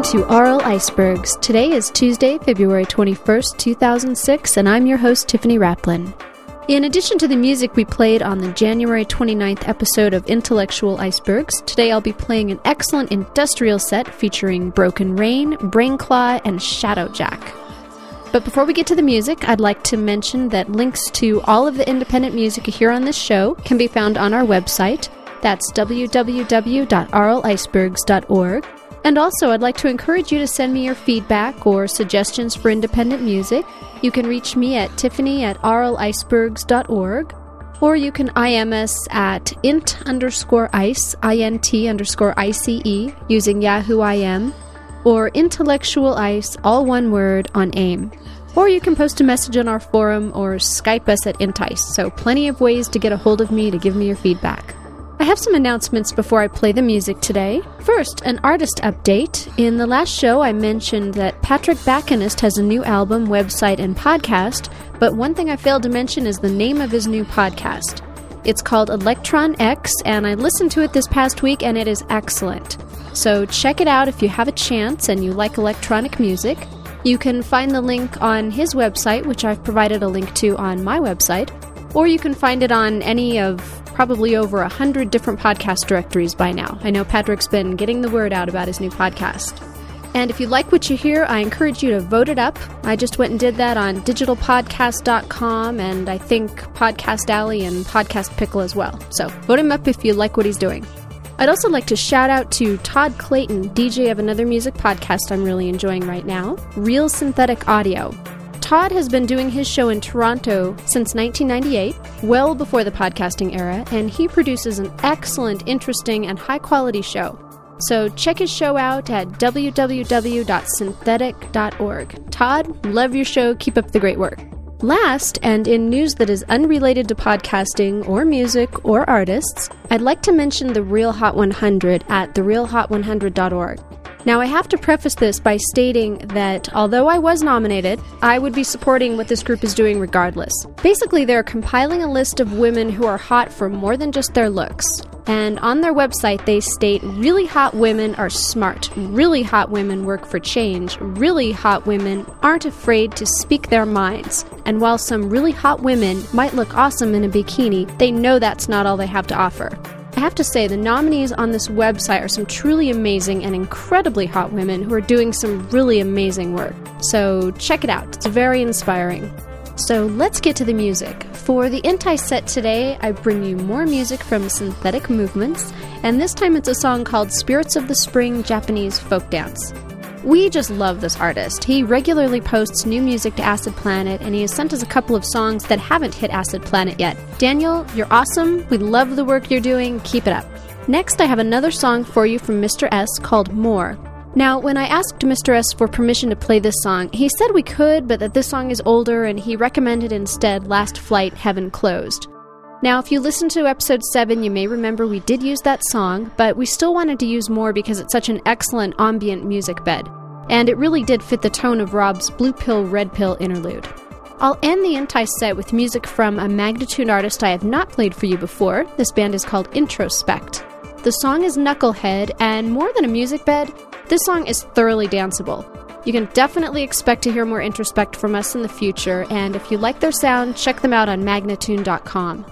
Welcome to Aural Icebergs. Today is Tuesday, February 21st, 2006, and I'm your host, Tiffany Raplin. In addition to the music we played on the January 29th episode of Intellectual Icebergs, today I'll be playing an excellent industrial set featuring Broken Rain, Brainclaw, and Shadowjack. But before we get to the music, I'd like to mention that links to all of the independent music here on this show can be found on our website. That's www.auralicebergs.org. And also, I'd like to encourage you to send me your feedback or suggestions for independent music. You can reach me at tiffany at auralicebergs.org, or you can IM us at int underscore ice, int underscore ice, using Yahoo IM, or intellectual ice, all one word, on AIM. Or you can post a message on our forum or Skype us at Intice, so plenty of ways to get a hold of me to give me your feedback. I have some announcements before I play the music today. First, an artist update. In the last show, I mentioned that Patrick Backenist has a new album, website, and podcast, but one thing I failed to mention is the name of his new podcast. It's called Electron X, and I listened to it this past week, and it is excellent. So check it out if you have a chance and you like electronic music. You can find the link on his website, which I've provided a link to on my website, or you can find it on any of probably over a hundred different podcast directories by now. I know Patrick's been getting the word out about his new podcast. And if you like what you hear, I encourage you to vote it up. I just went and did that on digitalpodcast.com and I think Podcast Alley and Podcast Pickle as well. So vote him up if you like what he's doing. I'd also like to shout out to Todd Clayton, DJ of another music podcast I'm really enjoying right now, Real Synthetic Audio. Todd has been doing his show in Toronto since 1998, well before the podcasting era, and he produces an excellent, interesting, and high quality show. So check his show out at www.synthetic.org. Todd, love your show. Keep up the great work. Last, and in news that is unrelated to podcasting or music or artists, I'd like to mention the Real Hot 100 at therealhot100.org. Now, I have to preface this by stating that although I was nominated, I would be supporting what this group is doing regardless. Basically, they're compiling a list of women who are hot for more than just their looks. And on their website, they state really hot women are smart, really hot women work for change, really hot women aren't afraid to speak their minds. And while some really hot women might look awesome in a bikini, they know that's not all they have to offer. I have to say, the nominees on this website are some truly amazing and incredibly hot women who are doing some really amazing work. So check it out, it's very inspiring. So let's get to the music. For the Intice set today, I bring you more music from Synthetic Movements, and this time it's a song called Spirits of the Spring Japanese Folk Dance. We just love this artist. He regularly posts new music to Acid Planet, and he has sent us a couple of songs that haven't hit Acid Planet yet. Daniel, you're awesome. We love the work you're doing. Keep it up. Next, I have another song for you from Mr. S called More. Now, when I asked Mr. S for permission to play this song, he said we could, but that this song is older and he recommended instead Last Flight Heaven Closed. Now, if you listen to episode 7, you may remember we did use that song, but we still wanted to use more because it's such an excellent ambient music bed. And it really did fit the tone of Rob's Blue Pill, Red Pill interlude. I'll end the Intice set with music from a Magnatune artist I have not played for you before. This band is called iNTROSPEKT. The song is Knucklehead, and more than a music bed, this song is thoroughly danceable. You can definitely expect to hear more iNTROSPEKT from us in the future, and if you like their sound, check them out on magnatune.com.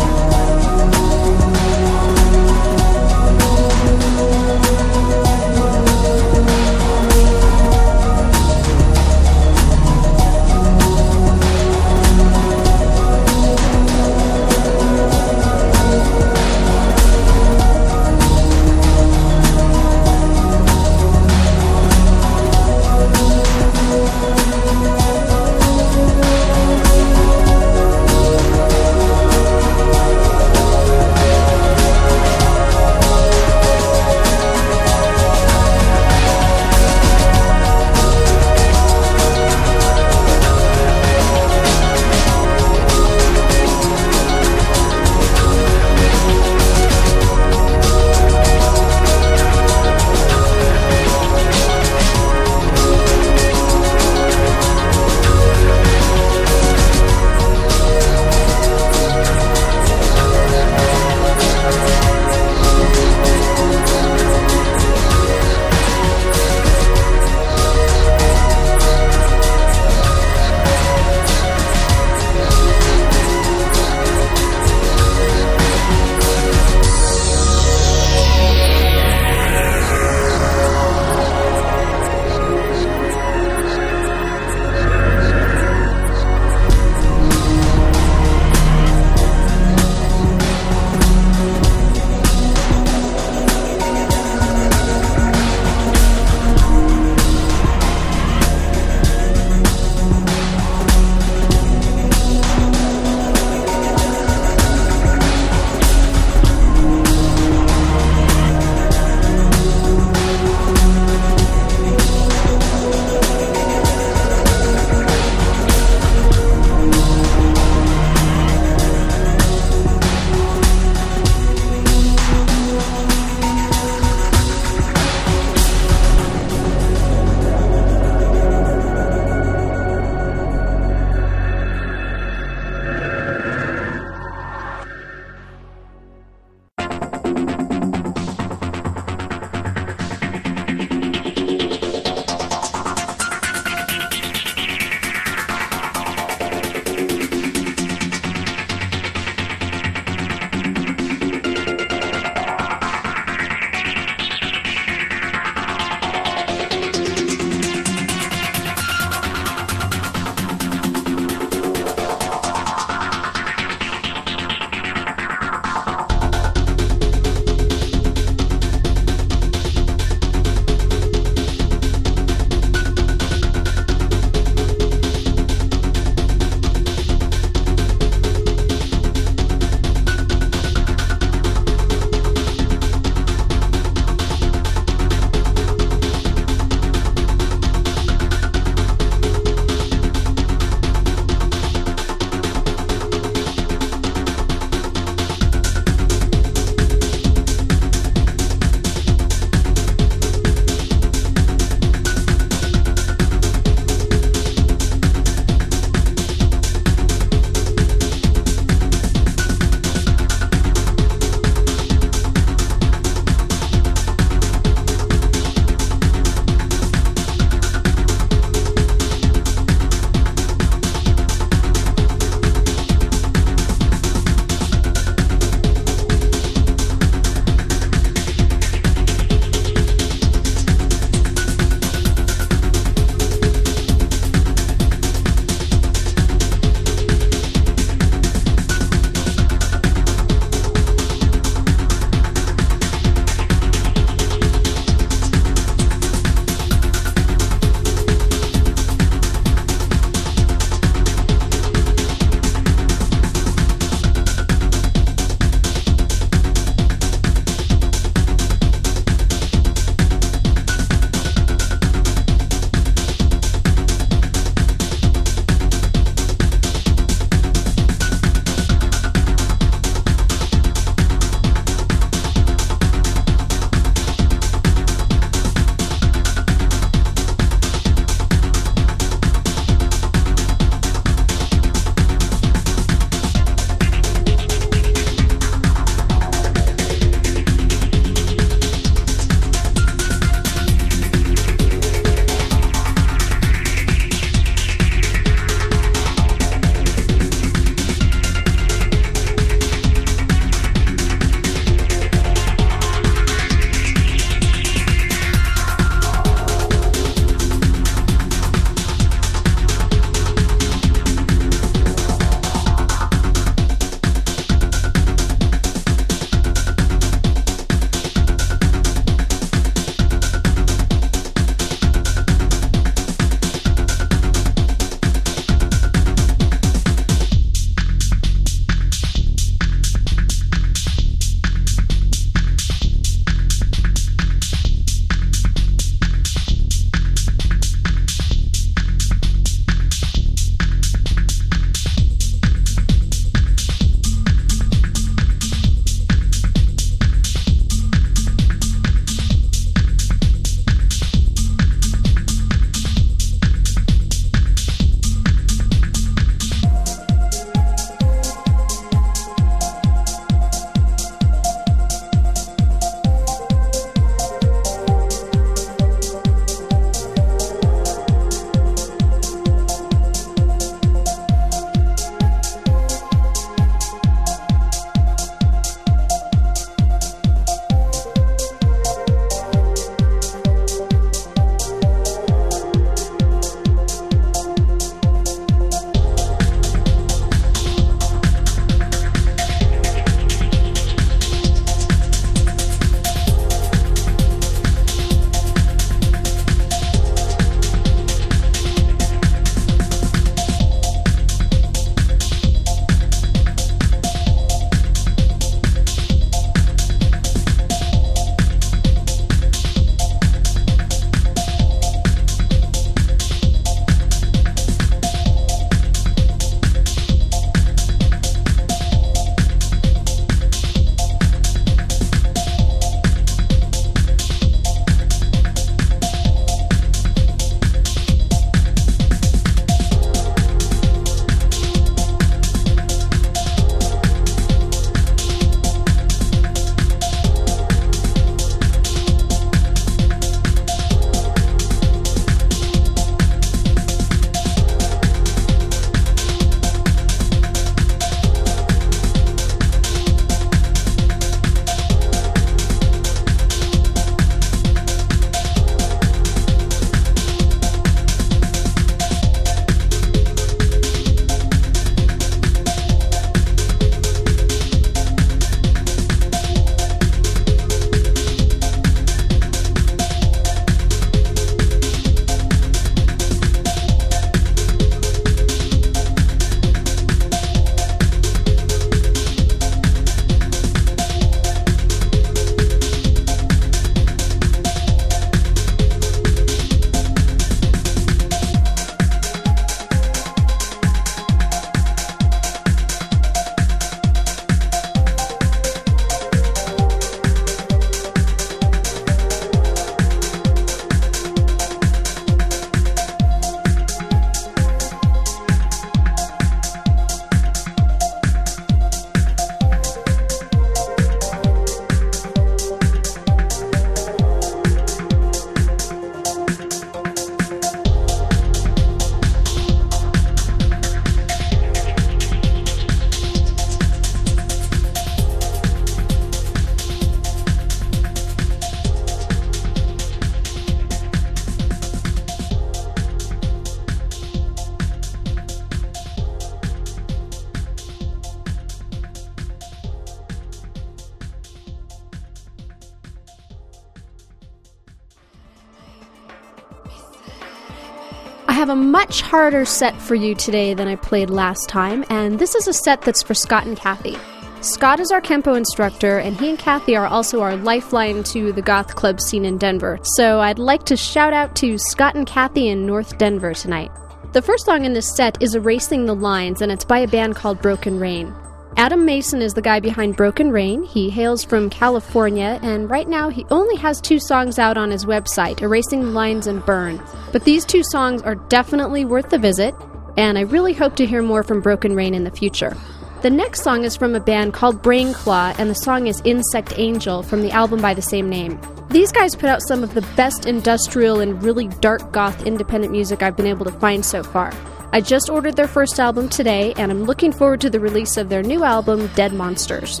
much harder set for you today than I played last time, and this is a set that's for Scott and Kathy. Scott is our Kempo instructor, and he and Kathy are also our lifeline to the goth club scene in Denver. So I'd like to shout out to Scott and Kathy in North Denver tonight. The first song in this set is Erasing the Lines, and it's by a band called Broken Rain. Adam Mason is the guy behind Broken Rain. He hails from California, and right now he only has two songs out on his website Erasing the Lines and Burn. But these two songs are definitely worth the visit, and I really hope to hear more from Broken Rain in the future. The next song is from a band called Brainclaw, and the song is Insekt Angel from the album by the same name. These guys put out some of the best industrial and really dark goth independent music I've been able to find so far. I just ordered their first album today, and I'm looking forward to the release of their new album, Dead Monsters.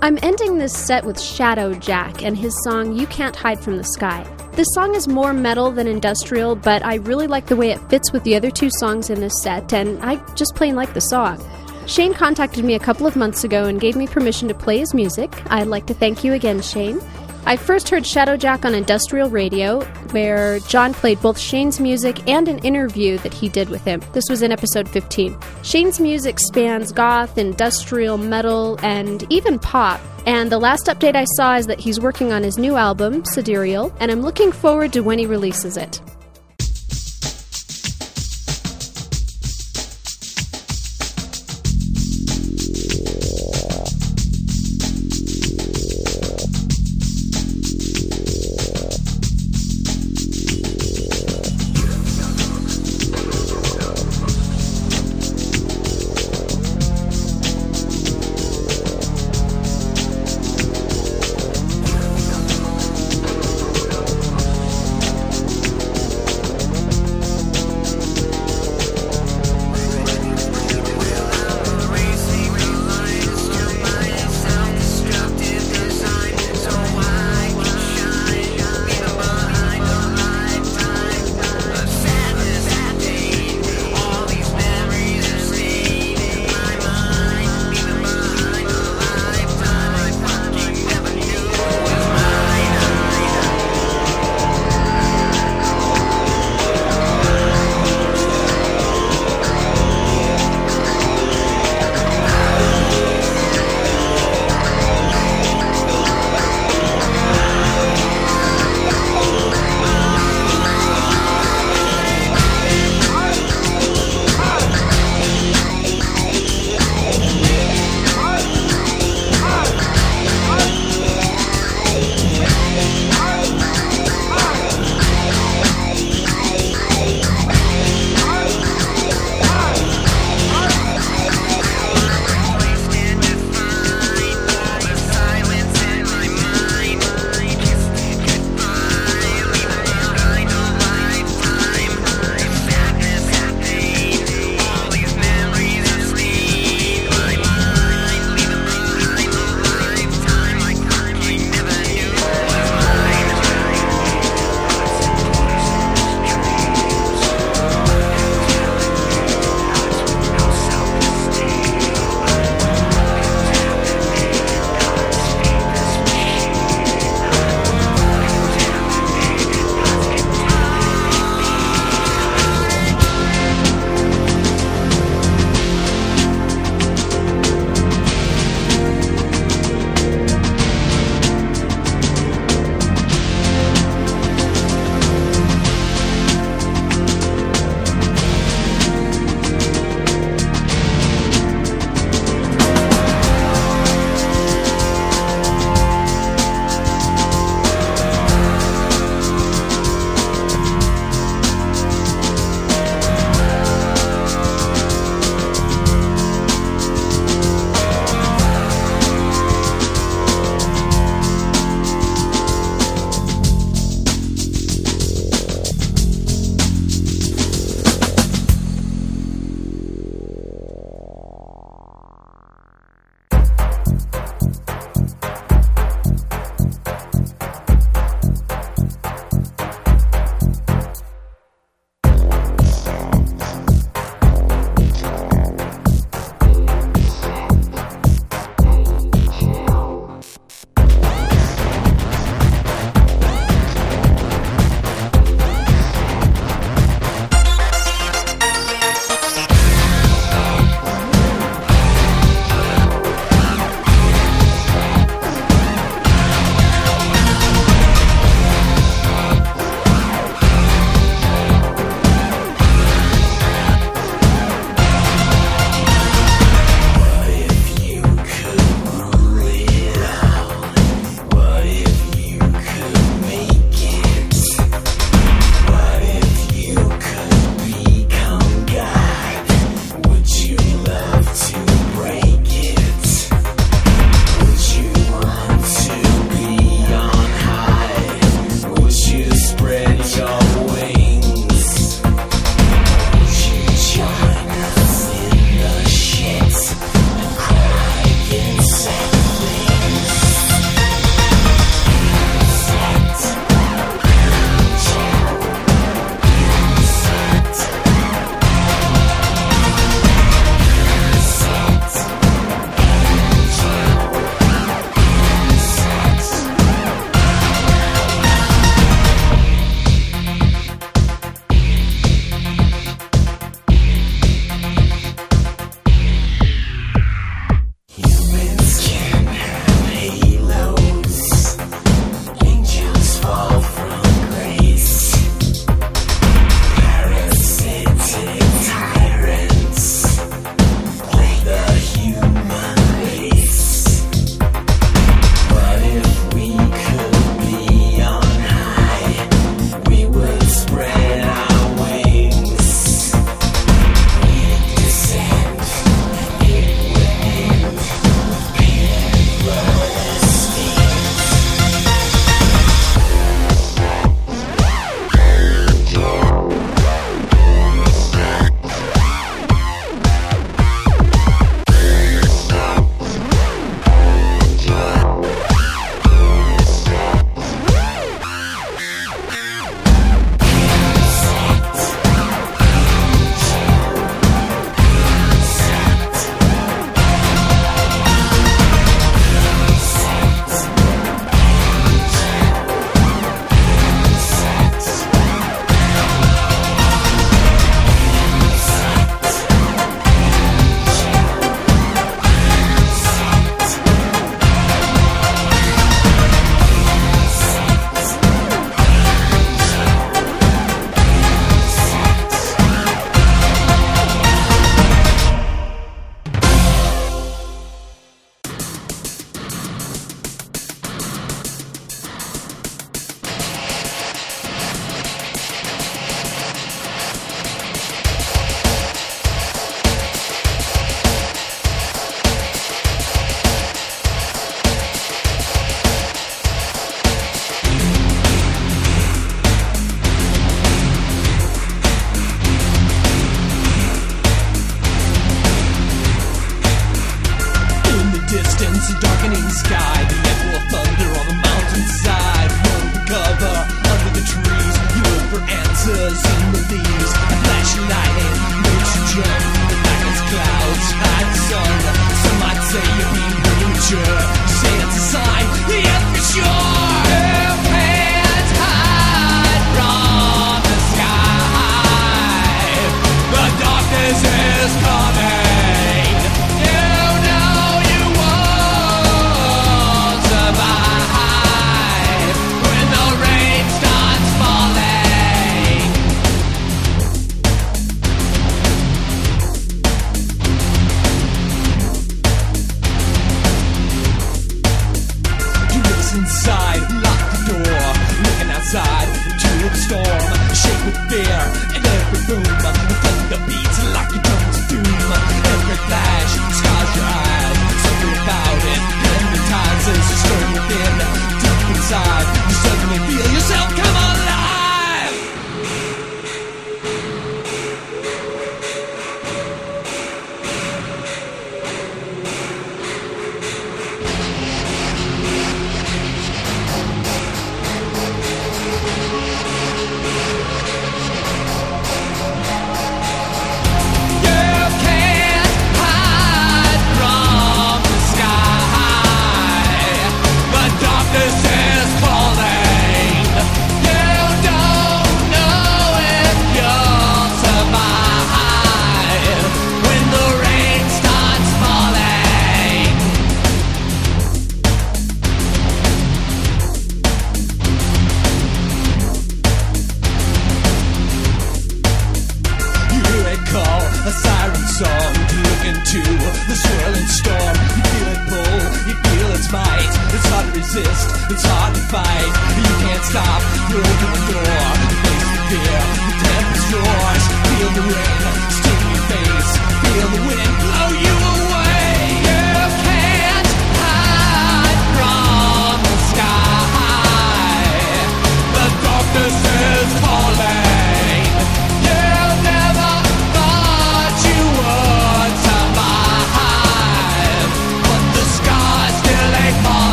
I'm ending this set with Shadowjack and his song You Can't Hide from the Sky. This song is more metal than industrial, but I really like the way it fits with the other two songs in this set, and I just plain like the song. Shane contacted me a couple of months ago and gave me permission to play his music. I'd like to thank you again, Shane. I first heard Shadowjack on industrial radio, where John played both Shane's music and an interview that he did with him. This was in episode 15. Shane's music spans goth, industrial, metal, and even pop. And the last update I saw is that he's working on his new album, Sidereal, and I'm looking forward to when he releases it.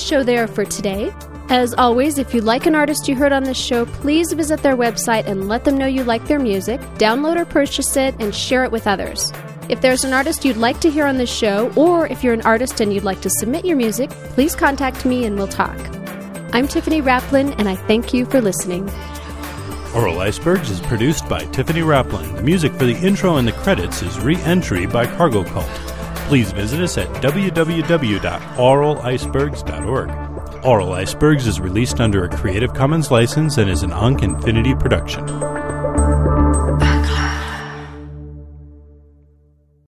show there for today. As always, if you like an artist you heard on this show, please visit their website and let them know you like their music, download or purchase it, and share it with others. If there's an artist you'd like to hear on this show, or if you're an artist and you'd like to submit your music, please contact me and we'll talk. I'm Tiffany Raplin, and I thank you for listening. Aural Icebergs is produced by Tiffany Raplin. The music for the intro and the credits is Re Entry by Cargo Cult please visit us at www.auralicebergs.org. Aural Icebergs is released under a Creative Commons license and is an Onc Infinity production.